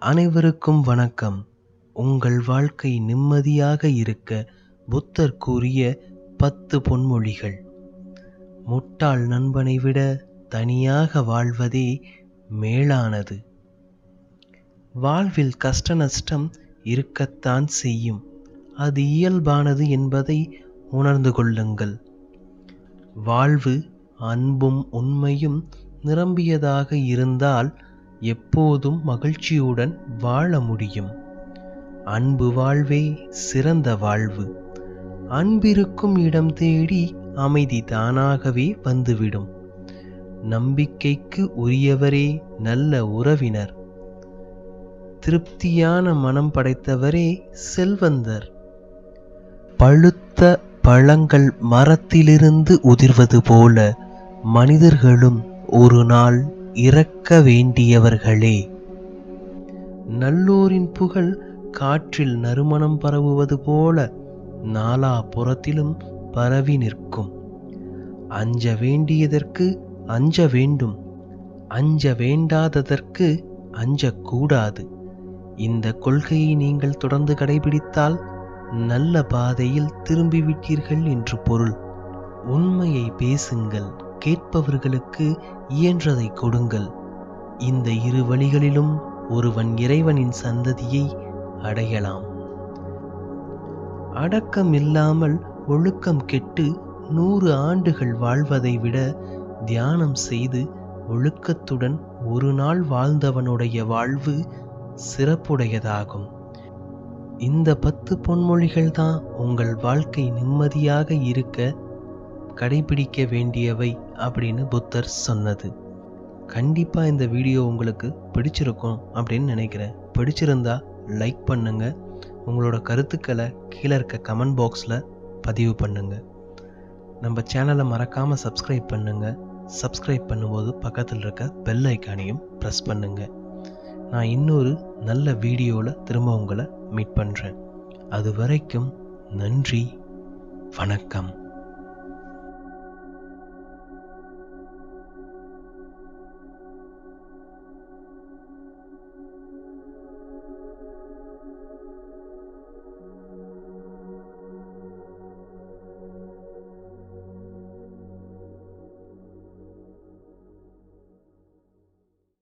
அனைவருக்கும் வணக்கம். உங்கள் வாழ்க்கை நிம்மதியாக இருக்க புத்தர் கூறிய பத்து பொன்மொழிகள். முட்டாள் நண்பனை விட தனியாக வாழ்வதே மேலானது. வாழ்வில் கஷ்ட நஷ்டம் இருக்கத்தான் செய்யும். அது இயல்பானது என்பதை உணர்ந்து கொள்ளுங்கள். வாழ்வு அன்பும் உண்மையும் நிரம்பியதாக இருந்தால் எப்போதும் மகிழ்ச்சியுடன் வாழ முடியும். அன்பு வாழ்வே சிறந்த வாழ்வு. அன்பிருக்கும் இடம் தேடி அமைதி தானாகவே வந்துவிடும். நம்பிக்கைக்கு உரியவரே நல்ல உறவினர். திருப்தியான மனம் படைத்தவரே செல்வந்தர். பழுத்த பழங்கள் மரத்திலிருந்து உதிர்வது போல மனிதர்களும் ஒரு நாள் இறக்க வேண்டியவர்களே. நல்லோரின் புகழ் காற்றில் நறுமணம் பரவுவது போல நாலா புறத்திலும் பரவி நிற்கும். அஞ்ச வேண்டியதற்கு அஞ்ச வேண்டும். அஞ்ச வேண்டாததற்கு அஞ்சக்கூடாது. இந்த கொள்கையை நீங்கள் தொடர்ந்து கடைபிடித்தால் நல்ல பாதையில் திரும்பிவிட்டீர்கள் என்று பொருள். உண்மையை பேசுங்கள். கேட்பவர்களுக்கு இயன்றதை கொடுங்கள். இந்த இரு வழிகளிலும் ஒருவன் இறைவனின் சந்ததியை அடையலாம். அடக்கம் இல்லாமல் ஒழுக்கம் கெட்டு நூறு ஆண்டுகள் வாழ்வதை விட தியானம் செய்து ஒழுக்கத்துடன் ஒரு நாள் வாழ்ந்தவனுடைய வாழ்வு சிறப்புடையதாகும். இந்த பத்து பொன்மொழிகள் தான் உங்கள் வாழ்க்கை நிம்மதியாக இருக்க கடைபிடிக்க வேண்டியவை அப்படின்னு புத்தர் சொன்னது. கண்டிப்பாக இந்த வீடியோ உங்களுக்கு பிடிச்சிருக்கும் அப்படின்னு நினைக்கிறேன். பிடிச்சிருந்தா லைக் பண்ணுங்க. உங்களோட கருத்துக்களை கீழே இருக்க கமெண்ட் பாக்ஸில் பதிவு பண்ணுங்க. நம்ம சேனலை மறக்காமல் சப்ஸ்கிரைப் பண்ணுங்க. சப்ஸ்கிரைப் பண்ணும்போது பக்கத்தில் இருக்க பெல் ஐக்கானையும் ப்ரெஸ் பண்ணுங்க. நான் இன்னொரு நல்ல வீடியோவில் திரும்ப உங்களை மீட் பண்ணுறேன் அது வரைக்கும் நன்றி. வணக்கம்.